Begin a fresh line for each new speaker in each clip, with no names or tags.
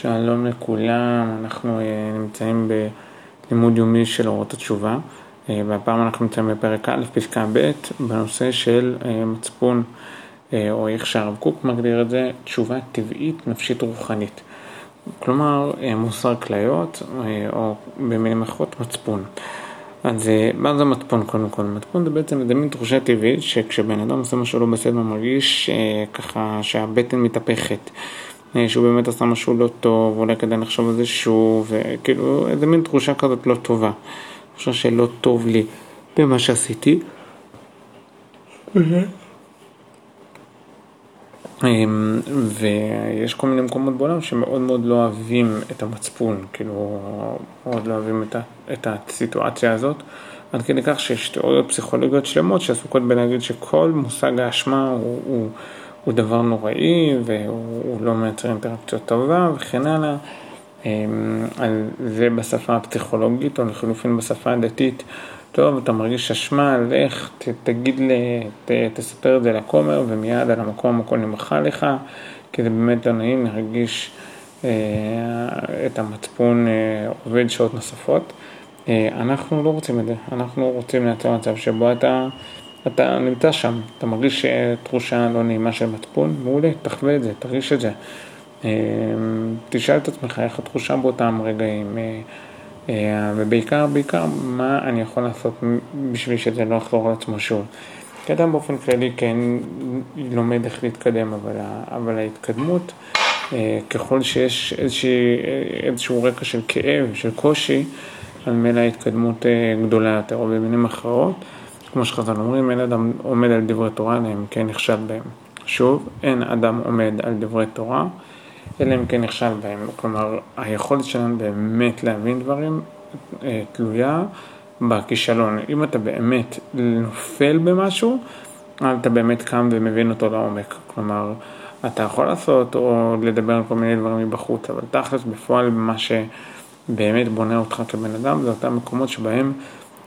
שלום לכולם, אנחנו uh, נמצאים בלימוד יומי של אורות התשובה uh, והפעם אנחנו נמצאים בפרק א', פסקה ב', בנושא של uh, מצפון, או איך שהרב קוק מגדיר את זה, תשובה טבעית נפשית רוחנית. כלומר, מוסר כליות, או במילים אחרות, מצפון. אז מה זה מצפון קודם כל? מצפון זה בעצם איזה מין תחושה טבעית שכשבן אדם עושה משהו לא בסדר מרגיש ככה שהבטן מתהפכת. אה, שהוא באמת עשה משהו לא טוב, אולי כדאי לחשוב על זה שוב, וכאילו איזה מין תחושה כזאת לא טובה. תחושה שלא טוב לי במה שעשיתי. אמ, ויש כל מיני מקומות בעולם שמאוד מאוד לא אוהבים את המצפון, כאילו מאוד לא אוהבים את, את הסיטואציה הזאת, עד כדי כך שיש תיאוריות פסיכולוגיות שלמות שעסוקות בלהגיד שכל מושג האשמה הוא, הוא הוא דבר נוראי והוא לא מייצר אינטראקציה טובה וכן הלאה. אמ, על זה בשפה הפסיכולוגית או לחלופין בשפה הדתית. טוב, אתה מרגיש אשמה, לך, ת, תגיד, ת, תספר את זה לכומר ומיד על המקום הכל נמחה לך, כי זה באמת לא נעים להרגיש אה, את המצפון אה, עובד שעות נוספות. אה, אנחנו לא רוצים את זה, אנחנו רוצים לייצר מצב שבו אתה אתה נמצא שם, אתה מרגיש תחושה לא נעימה של מצפון, מעולה, תחווה את זה, תרגיש את זה. אה, תשאל את עצמך איך התחושה באותם רגעים, אה, אה, ובעיקר, בעיקר, מה אני יכול לעשות בשביל שזה לא יחזור על עצמו שוב. כי אדם באופן כללי כן לומד איך להתקדם, אבל, אבל ההתקדמות, ככל שיש איזושהי, איזשהו רקע של כאב, של קושי, על מילא ההתקדמות גדולה יותר, או במילים אחרות. כמו שחז"ל אומרים, אין אדם עומד על דברי תורה, אלא אם כן נכשל בהם. שוב, אין אדם עומד על דברי תורה, אלא אם כן נכשל בהם. כלומר, היכולת שלנו באמת להבין דברים אה, תלויה בכישלון. אם אתה באמת נופל במשהו, אתה באמת קם ומבין אותו לעומק. כלומר, אתה יכול לעשות או לדבר על כל מיני דברים מבחוץ, אבל תכלס בפועל מה שבאמת בונה אותך כבן אדם זה אותם מקומות שבהם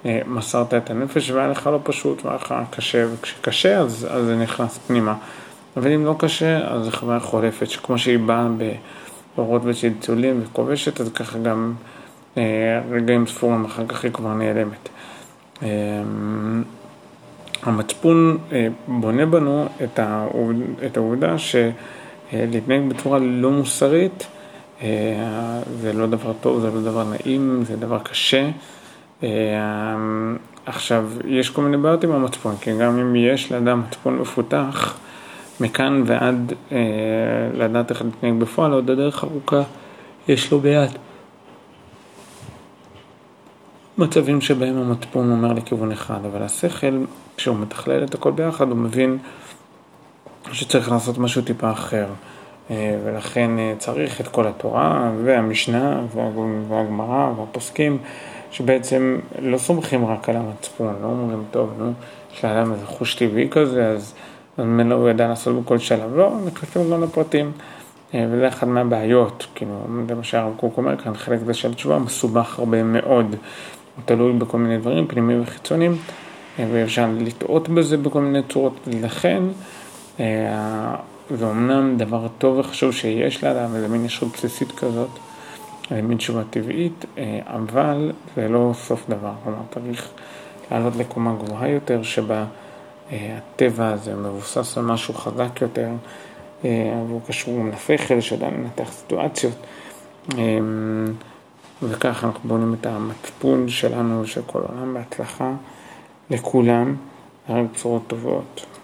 מסרת את הנפש והיה לך לא פשוט והיה לך קשה, וכשקשה אז, אז זה נכנס פנימה. אבל אם לא קשה, אז זו חוויה חולפת, שכמו שהיא באה באורות וצלצולים וכובשת, אז ככה גם אה, רגעים ספורים אחר כך היא כבר נעלמת. אה, המצפון אה, בונה בנו את, העובד, את העובדה שלהתנהג בצורה לא מוסרית אה, זה לא דבר טוב, זה לא דבר נעים, זה דבר קשה. אמ, עכשיו, יש כל מיני בעיות עם המצפון, כי גם אם יש לאדם מצפון מפותח, מכאן ועד אה, לדעת איך להתנהג בפועל, עוד הדרך ארוכה יש לו ביד. מצבים שבהם המצפון אומר לכיוון אחד, אבל השכל, כשהוא מתכלל את הכל ביחד, הוא מבין שצריך לעשות משהו טיפה אחר. אה, ולכן אה, צריך את כל התורה והמשנה והגמרא והפוסקים. שבעצם לא סומכים רק על המצפון, לא אומרים, טוב, נו, יש לאדם איזה חוש טבעי כזה, אז ממנו הוא ידע לעשות בכל שלב, לא, נכנסים גם לפרטים. אה, וזה אחת מהבעיות, כאילו, זה מה שהרב קוק אומר כאן, חלק זה של תשובה מסובך הרבה מאוד, הוא תלוי בכל מיני דברים, פנימיים וחיצוניים, אה, ואפשר לטעות בזה בכל מיני צורות, לכן, אה, זה אמנם דבר טוב וחשוב שיש לאדם, איזה מין ישות בסיסית כזאת, מין תשובה טבעית, אה, אבל זה לא סוף דבר, כלומר צריך לעלות לקומה גבוהה יותר, שבה אה, הטבע הזה מבוסס על משהו חזק יותר, אה, והוא קשור גם לשכל, שיודע לנתח סיטואציות, וככה אנחנו בונים את המצפון שלנו, של כל העולם, בהצלחה לכולם, רק בשורות טובות.